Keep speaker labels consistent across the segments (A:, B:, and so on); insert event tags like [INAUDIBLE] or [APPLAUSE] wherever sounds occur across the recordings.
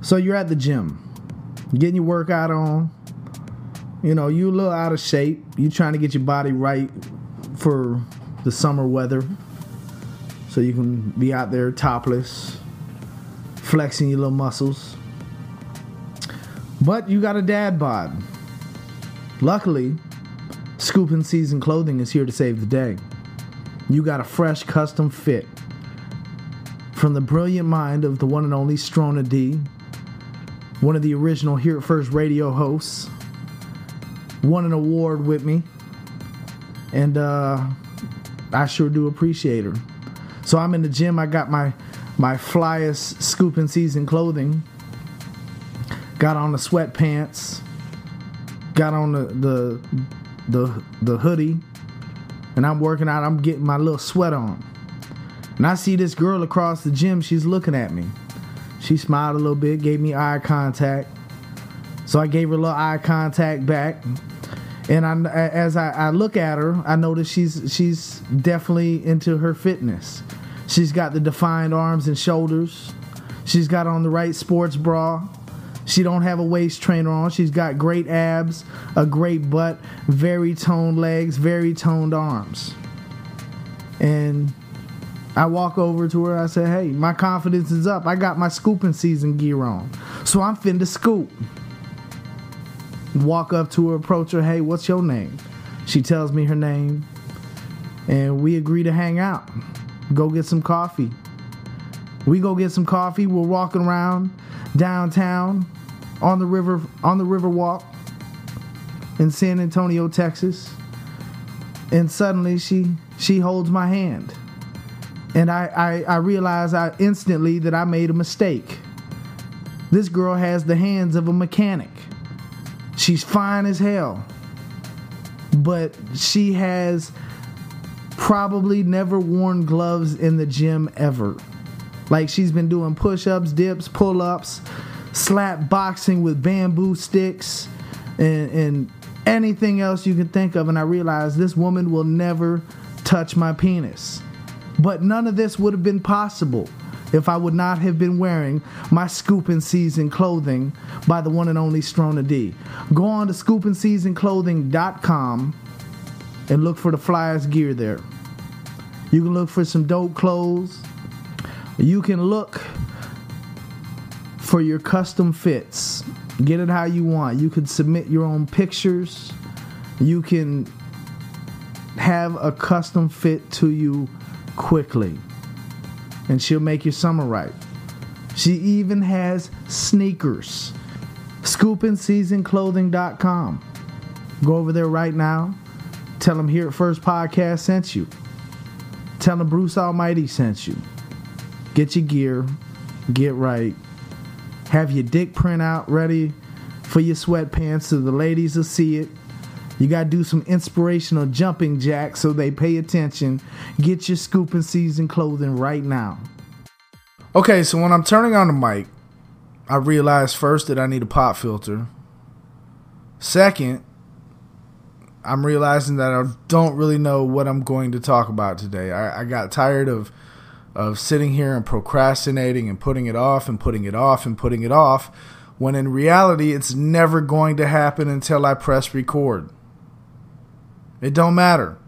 A: So you're at the gym, getting your workout on. You know, you a little out of shape. You trying to get your body right for the summer weather. So you can be out there topless, flexing your little muscles. But you got a dad bod. Luckily, Scoop and Season Clothing is here to save the day. You got a fresh custom fit from the brilliant mind of the one and only Strona D, one of the original Hear It First radio hosts, won an award with me, and uh, I sure do appreciate her. So I'm in the gym. I got my my flyest Scoop and Season clothing got on the sweatpants, got on the the the, the hoodie, and I'm working out. I'm getting my little sweat on. And I see this girl across the gym. She's looking at me. She smiled a little bit, gave me eye contact. So I gave her a little eye contact back. And I, as I, I look at her, I notice she's she's definitely into her fitness. She's got the defined arms and shoulders. She's got on the right sports bra. She don't have a waist trainer on. She's got great abs, a great butt, very toned legs, very toned arms. And I walk over to her. I say, "Hey, my confidence is up. I got my Scoop and Season gear on, so I'm finna scoop." Walk up to her, approach her. Hey, what's your name? She tells me her name, and we agree to hang out. Go get some coffee. We go get some coffee. We're walking around downtown on the river on the river walk in San Antonio, Texas. And suddenly she she holds my hand. And I, I, I realize I instantly that I made a mistake. This girl has the hands of a mechanic. She's fine as hell. But she has probably never worn gloves in the gym ever. Like she's been doing push ups, dips, pull ups, slap boxing with bamboo sticks and, and anything else you can think of. And I realized this woman will never touch my penis. But none of this would have been possible if I would not have been wearing my Scoop and Season clothing by the one and only Strona D. Go on to scoopandseasonclothing.com and look for the flyest gear there. You can look for some dope clothes. You can look for your custom fits. Get it how you want. You can submit your own pictures. You can have a custom fit to you quickly. And she'll make your summer right. She even has sneakers. ScoopandSeasonClothing.com. Go over there right now. Tell them Hear It First Podcast sent you. Tell them Bruce Almighty sent you. Get your gear. Get right. Have your dick print out ready for your sweatpants so the ladies will see it. You got to do some inspirational jumping jacks so they pay attention. Get your scoop and season clothing right now. Okay, so when I'm turning on the mic, I realize first that I need a pop filter. Second, I'm realizing that I don't really know what I'm going to talk about today. I, I got tired of of sitting here and procrastinating and putting it off and putting it off and putting it off when in reality it's never going to happen until I press record. It don't matter.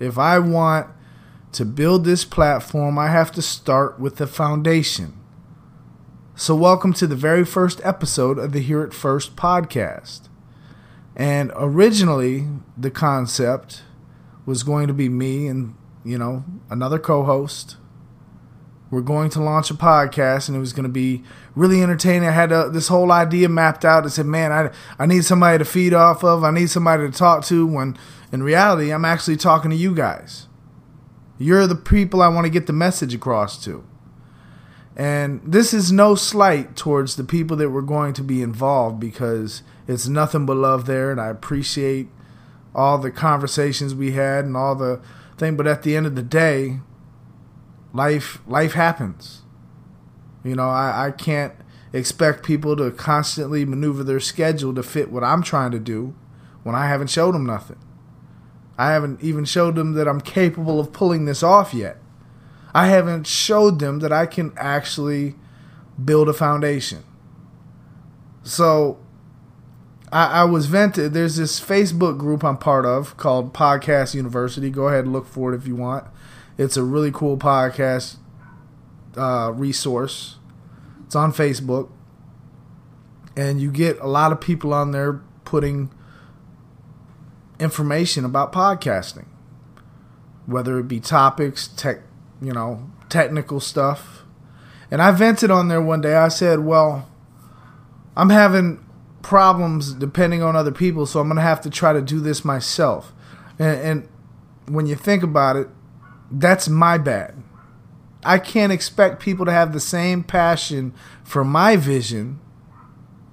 A: If I want to build this platform, I have to start with the foundation. So, welcome to the very first episode of the Hear It First podcast. And originally, the concept was going to be me and, you know, another co host we're going to launch a podcast and it was going to be really entertaining. I had uh, this whole idea mapped out. I said, man, I, I need somebody to feed off of. I need somebody to talk to when in reality, I'm actually talking to you guys. You're the people I want to get the message across to. And this is no slight towards the people that were going to be involved because it's nothing but love there, and I appreciate all the conversations we had and all the thing. But at the end of the day, life life happens. You know, I, I can't expect people to constantly maneuver their schedule to fit what I'm trying to do when I haven't showed them nothing. I haven't even showed them that I'm capable of pulling this off yet. I haven't showed them that I can actually build a foundation. So I, I, was vented. There's this Facebook group I'm part of called Podcast University. Go ahead and look for it if you want. It's a really cool podcast uh, resource. It's on Facebook. And you get a lot of people on there putting information about podcasting, whether it be topics, tech, you know, technical stuff. And I vented on there one day. I said, "Well, I'm having problems depending on other people, so I'm going to have to try to do this myself." And, and when you think about it, that's my bad. I can't expect people to have the same passion for my vision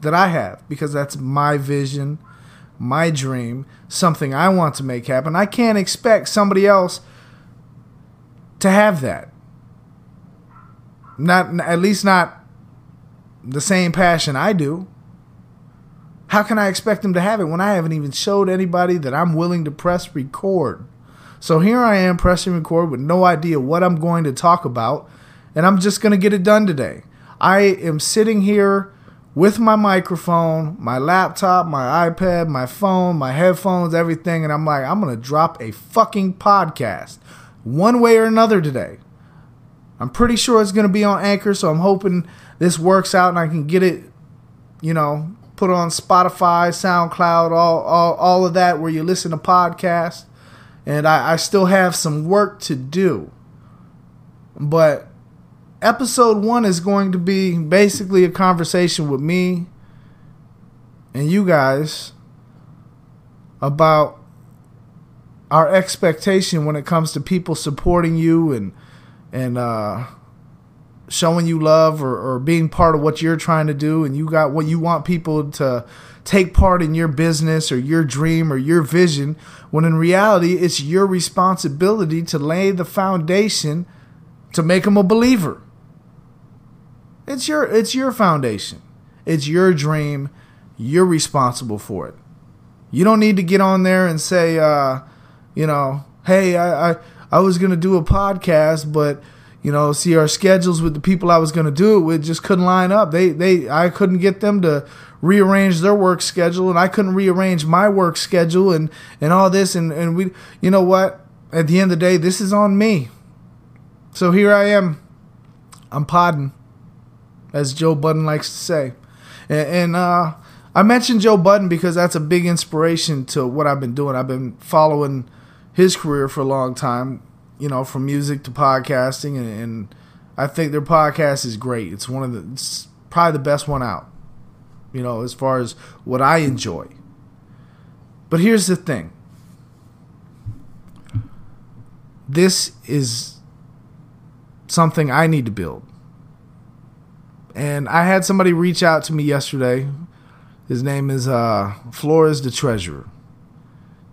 A: that I have because that's my vision, my dream, something I want to make happen. I can't expect somebody else to have that. Not at least not the same passion I do. How can I expect them to have it when I haven't even showed anybody that I'm willing to press record? So here I am pressing record with no idea what I'm going to talk about, and I'm just going to get it done today. I am sitting here with my microphone, my laptop, my iPad, my phone, my headphones, everything, and I'm like, I'm going to drop a fucking podcast one way or another today. I'm pretty sure it's going to be on Anchor, so I'm hoping this works out and I can get it, you know, put on Spotify, SoundCloud, all, all, all of that where you listen to podcasts and I, I still have some work to do. But episode one is going to be basically a conversation with me and you guys about our expectation when it comes to people supporting you and and uh, showing you love or, or being part of what you're trying to do and you got what you want people to take part in your business or your dream or your vision when in reality it's your responsibility to lay the foundation to make them a believer. It's your it's your foundation. It's your dream. You're responsible for it. You don't need to get on there and say, uh, you know, hey, I, I I was gonna do a podcast, but you know, see our schedules with the people I was gonna do it with just couldn't line up. They they I couldn't get them to rearrange their work schedule and I couldn't rearrange my work schedule and, and all this and, and we you know what? At the end of the day, this is on me. So here I am. I'm podding, as Joe Budden likes to say. And, and uh, I mentioned Joe Budden because that's a big inspiration to what I've been doing. I've been following his career for a long time, you know, from music to podcasting, and, and I think their podcast is great. It's one of the, it's probably the best one out you know, as far as what I enjoy. But here's the thing this is something I need to build. And I had somebody reach out to me yesterday. His name is uh, Flores the Treasurer.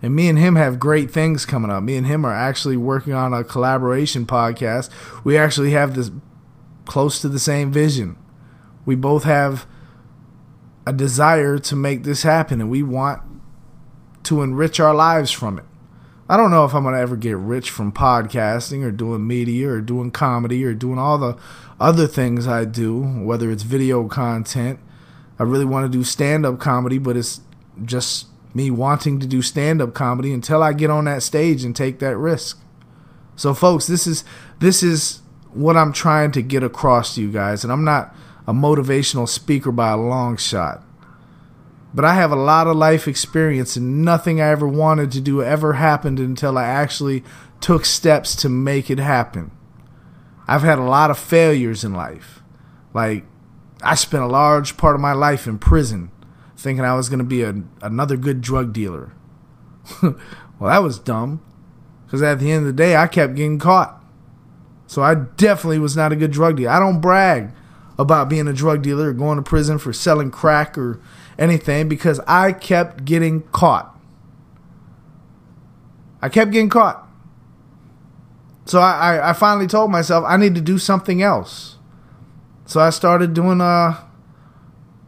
A: And me and him have great things coming up. Me and him are actually working on a collaboration podcast. We actually have this close to the same vision. We both have a desire to make this happen and we want to enrich our lives from it. I don't know if I'm going to ever get rich from podcasting or doing media or doing comedy or doing all the other things I do, whether it's video content. I really want to do stand up comedy, but it's just me wanting to do stand up comedy until I get on that stage and take that risk. So folks, this is this is what I'm trying to get across to you guys and I'm not a motivational speaker by a long shot. But I have a lot of life experience, and nothing I ever wanted to do ever happened until I actually took steps to make it happen. I've had a lot of failures in life. Like, I spent a large part of my life in prison thinking I was going to be a, another good drug dealer. [LAUGHS] well, that was dumb. Because at the end of the day, I kept getting caught. So I definitely was not a good drug dealer. I don't brag about being a drug dealer or going to prison for selling crack or anything because I kept getting caught. I kept getting caught. So I, I, I finally told myself I need to do something else. So I started doing uh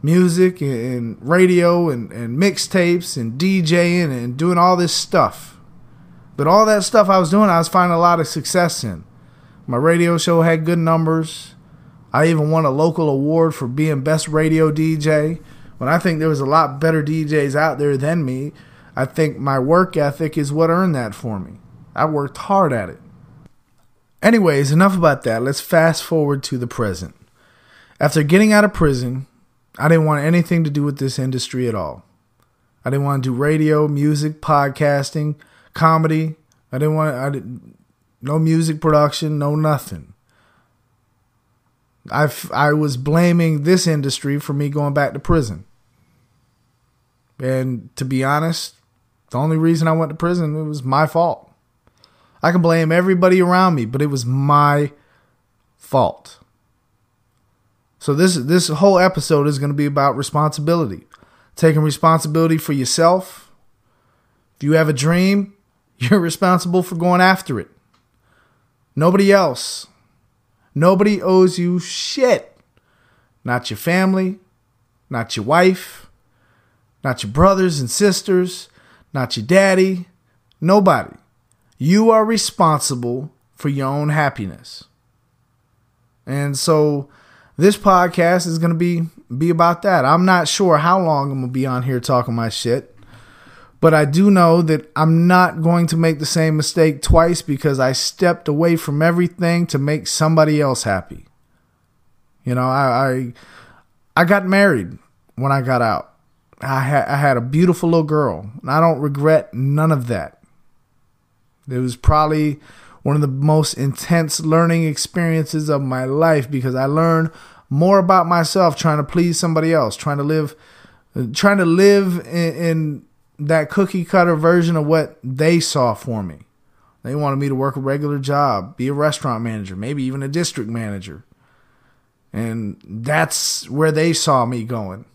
A: music and, radio and, and mixtapes and DJing and doing all this stuff. But all that stuff I was doing, I was finding a lot of success in. My radio show had good numbers. I even won a local award for being best radio DJ. When I think there was a lot better DJs out there than me, I think my work ethic is what earned that for me. I worked hard at it. Anyways, enough about that. Let's fast forward to the present. After getting out of prison, I didn't want anything to do with this industry at all. I didn't want to do radio, music, podcasting, comedy. I didn't want I didn't, no music production, no nothing. I I was blaming this industry for me going back to prison. And to be honest, the only reason I went to prison it was my fault. I can blame everybody around me, but it was my fault. So this this whole episode is going to be about responsibility. Taking responsibility for yourself. If you have a dream, [LAUGHS] you're responsible for going after it. Nobody else. Nobody owes you shit. Not your family, not your wife, not your brothers and sisters, not your daddy, nobody. You are responsible for your own happiness. And so this podcast is to be be about that. I'm not sure how long I'm to be on here talking my shit, but I do know that I'm not going to make the same mistake twice because I stepped away from everything to make somebody else happy. You know, I I, I got married when I got out. I had I had a beautiful little girl, and I don't regret none of that. It was probably one of the most intense learning experiences of my life because I learned more about myself trying to please somebody else, trying to live trying to live in, in that cookie cutter version of what they saw for me. They wanted me to work a regular job, be a restaurant manager, maybe even a district manager. And that's where they saw me going.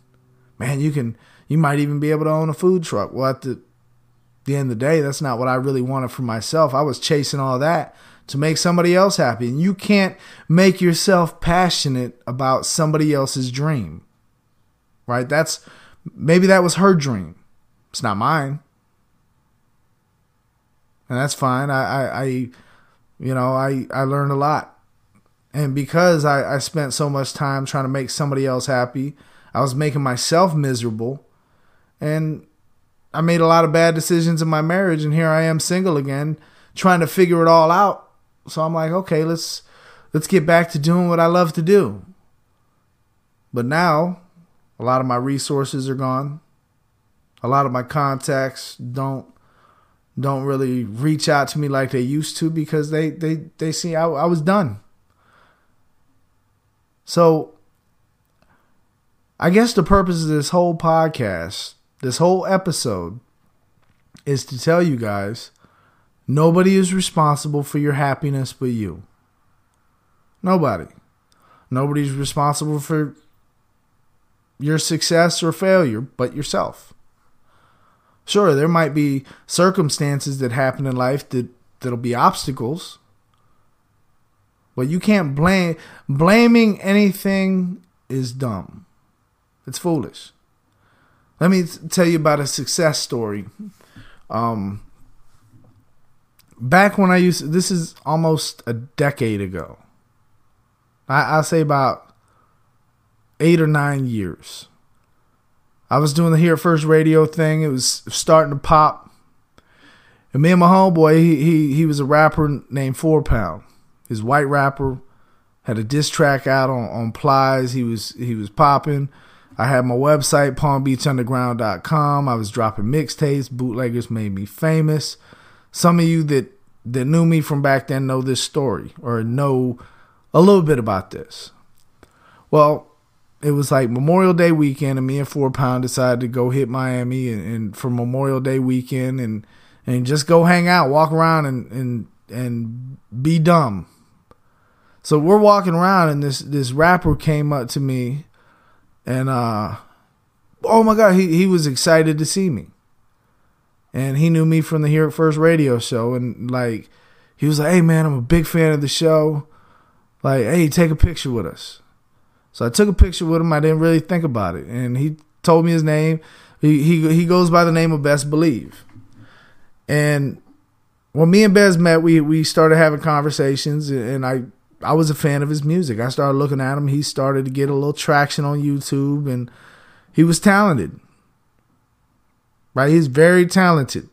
A: Man, you can you might even be able to own a food truck. Well, at the the end of the day, that's not what I really wanted for myself. I was chasing all that to make somebody else happy. And you can't make yourself passionate about somebody else's dream. Right? That's maybe that was her dream. It's not mine. And that's fine. I, I, I you know, I, I learned a lot. And because I, I spent so much time trying to make somebody else happy, I was making myself miserable. And I made a lot of bad decisions in my marriage, and here I am single again, trying to figure it all out. So I'm like, okay, let's let's get back to doing what I love to do. But now, a lot of my resources are gone. A lot of my contacts don't don't really reach out to me like they used to because they they they see I, I was done. So I guess the purpose of this whole podcast this whole episode is to tell you guys nobody is responsible for your happiness but you. Nobody. Nobody's responsible for your success or failure but yourself. Sure, there might be circumstances that happen in life that that'll be obstacles. But you can't blame blaming anything is dumb. It's foolish. Let me tell you about a success story. Um, back when I used to, this is almost a decade ago. I, I'll say about eight or nine years. I was doing the Here First radio thing. It was starting to pop. And me and my homeboy, he, he, he was a rapper named Four Pound. His white rapper had a diss track out on, on Plies. He was he was popping. I had my website, palmbeachunderground.com. I was dropping mixtapes. Bootleggers made me famous. Some of you that, that knew me from back then know this story or know a little bit about this. Well, it was like Memorial Day weekend, and me and Four Pound decided to go hit Miami and, and for Memorial Day weekend and and just go hang out, walk around and and and be dumb. So we're walking around and this this rapper came up to me and uh oh my god, he he was excited to see me. And he knew me from the Hear It First radio show and like he was like, "Hey man, I'm a big fan of the show. Like, hey, take a picture with us." So I took a picture with him. I didn't really think about it, and he told me his name. He he he goes by the name of Best Believe. And when me and Bez met, we we started having conversations, and I I was a fan of his music. I started looking at him. He started to get a little traction on YouTube, and he was talented. Right, he's very talented,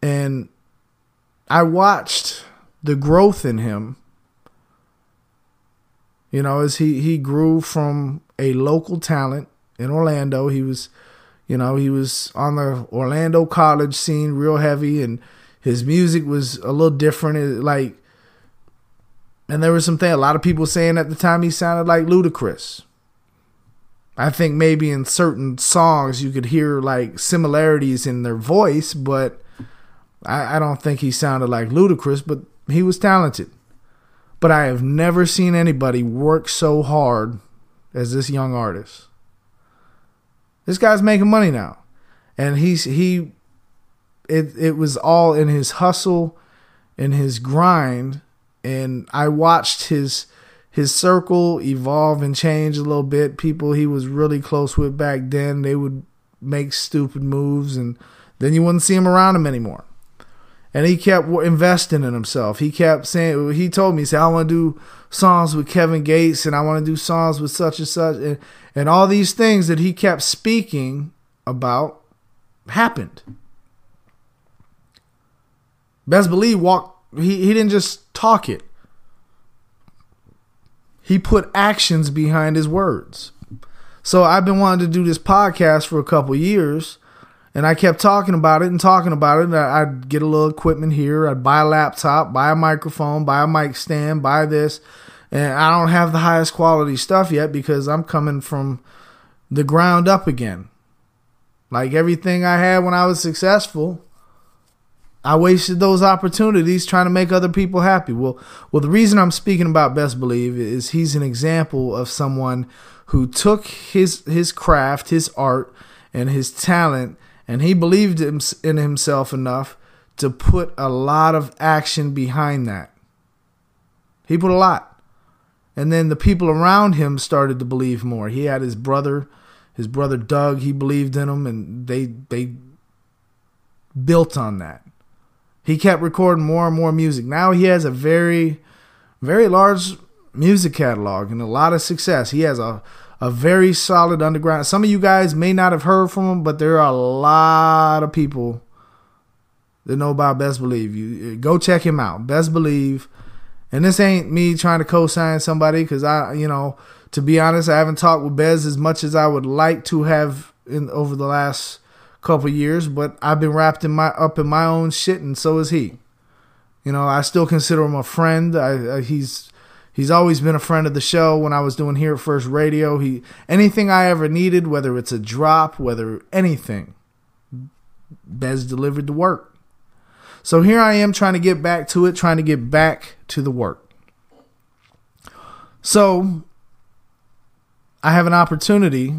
A: and I watched the growth in him. You know, as he he grew from a local talent in Orlando, he was, you know, he was on the Orlando college scene real heavy, and his music was a little different. It, like and there was something a lot of people saying at the time he sounded like Ludacris. I think maybe in certain songs you could hear like similarities in their voice, but I, I don't think he sounded like Ludacris, but he was talented. But I have never seen anybody work so hard as this young artist. This guy's making money now. And he's he it it was all in his hustle in his grind and I watched his his circle evolve and change a little bit. People he was really close with back then, they would make stupid moves, and then you wouldn't see him around him anymore. And he kept investing in himself. He kept saying, he told me, he said, I want to do songs with Kevin Gates, and I want to do songs with such and such, and, and all these things that he kept speaking about happened. Best believe walk he, he didn't just talk it. He put actions behind his words. So I've been wanting to do this podcast for a couple years, and I kept talking about it and talking about it. I'd get a little equipment here. I'd buy a laptop, buy a microphone, buy a mic stand, buy this, and I don't have the highest quality stuff yet because I'm coming from the ground up again. Like everything I had when I was successful, I wasted those opportunities trying to make other people happy. Well, well, the reason I'm speaking about Best Believe is he's an example of someone who took his his craft, his art, and his talent, and he believed in himself enough to put a lot of action behind that. He put a lot. And then the people around him started to believe more. He had his brother, his brother Doug, he believed in him and they they built on that he kept recording more and more music. Now he has a very, very large music catalog and a lot of success. He has a, a very solid underground. Some of you guys may not have heard from him, but there are a lot of people that know about Best Believe. You eh, go check him out. Best Believe. And this ain't me trying to co-sign somebody because I, you know, to be honest, I haven't talked with Bez as much as I would like to have in over the last couple years, but I've been wrapped in my up in my own shit, and so is he. You know, I still consider him a friend. I, I, he's he's always been a friend of the show. When I was doing Hear It First Radio, he anything I ever needed, whether it's a drop, whether anything, Bez delivered the work. So here I am trying to get back to it, trying to get back to the work. So I have an opportunity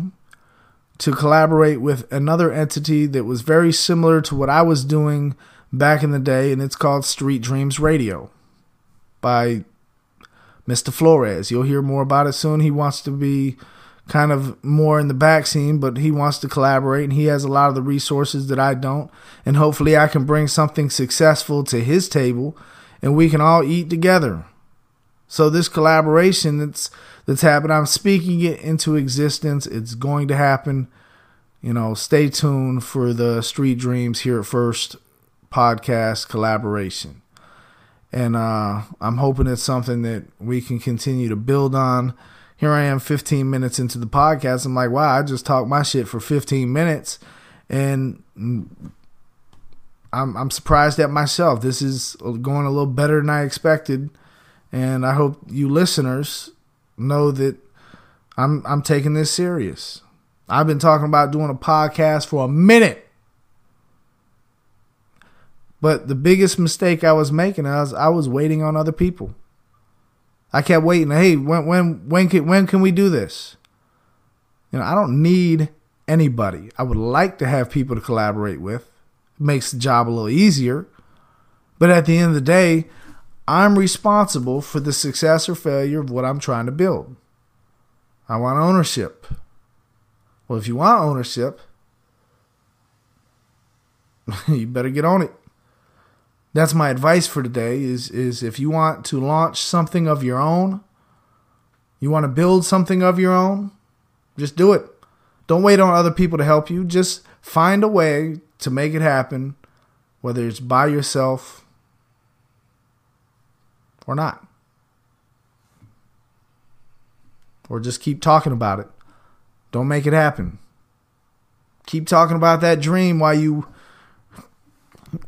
A: to collaborate with another entity that was very similar to what I was doing back in the day, and it's called Street Dreams Radio by Mr. Flores. You'll hear more about it soon. He wants to be kind of more in the back scene, but he wants to collaborate, and he has a lot of the resources that I don't. And hopefully, I can bring something successful to his table, and we can all eat together. So this collaboration that's that's happened. I'm speaking it into existence. It's going to happen. You know, stay tuned for the Street Dreams Hear It First podcast collaboration. And uh, I'm hoping it's something that we can continue to build on. Here I am 15 minutes into the podcast. I'm like, wow, I just talked my shit for 15 minutes. And I'm, I'm surprised at myself. This is going a little better than I expected. And I hope you listeners know that I'm I'm taking this serious. I've been talking about doing a podcast for a minute. But the biggest mistake I was making was I was waiting on other people. I kept waiting. Hey, when when when can when can we do this? You know, I don't need anybody. I would like to have people to collaborate with. It makes the job a little easier. But at the end of the day, I'm responsible for the success or failure of what I'm trying to build. I want ownership. Well, if you want ownership, [LAUGHS] you better get on it. That's my advice for today is is if you want to launch something of your own, you want to build something of your own, just do it. Don't wait on other people to help you. Just find a way to make it happen, whether it's by yourself or not. Or just keep talking about it. Don't make it happen. Keep talking about that dream while you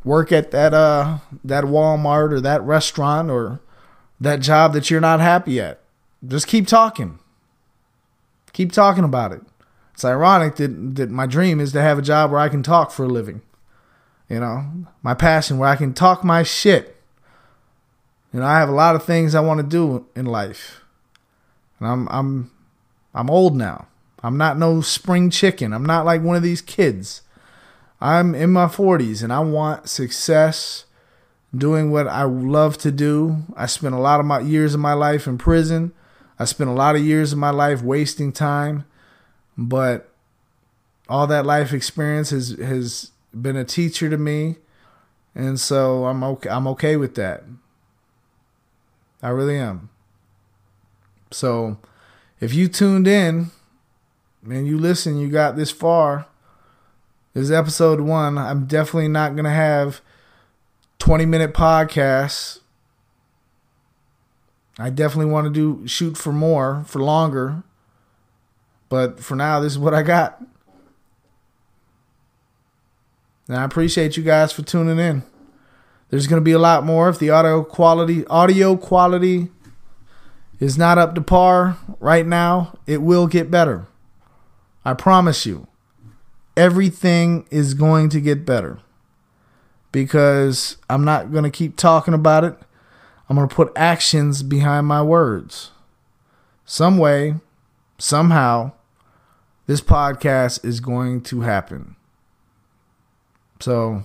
A: work at that uh that Walmart or that restaurant or that job that you're not happy at. Just keep talking. Keep talking about it. It's ironic that that my dream is to have a job where I can talk for a living. You know, my passion where I can talk my shit. You know, I have a lot of things I want to do in life. And I'm I'm I'm old now. I'm not no spring chicken. I'm not like one of these kids. I'm in my 40s and I want success doing what I love to do. I spent a lot of my years of my life in prison. I spent a lot of years of my life wasting time, but all that life experience has has been a teacher to me, and so I'm okay. I'm okay with that. I really am. So, if you tuned in and you listen, you got this far this is episode one. I'm definitely not going to have 20 minute podcasts. I definitely want to do shoot for more, for longer. But for now, this is what I got. And I appreciate you guys for tuning in. There's going to be a lot more if the audio quality audio quality is not up to par right now. It will get better. I promise you everything is going to get better because I'm not going to keep talking about it. I'm going to put actions behind my words. Some way, somehow, this podcast is going to happen. So,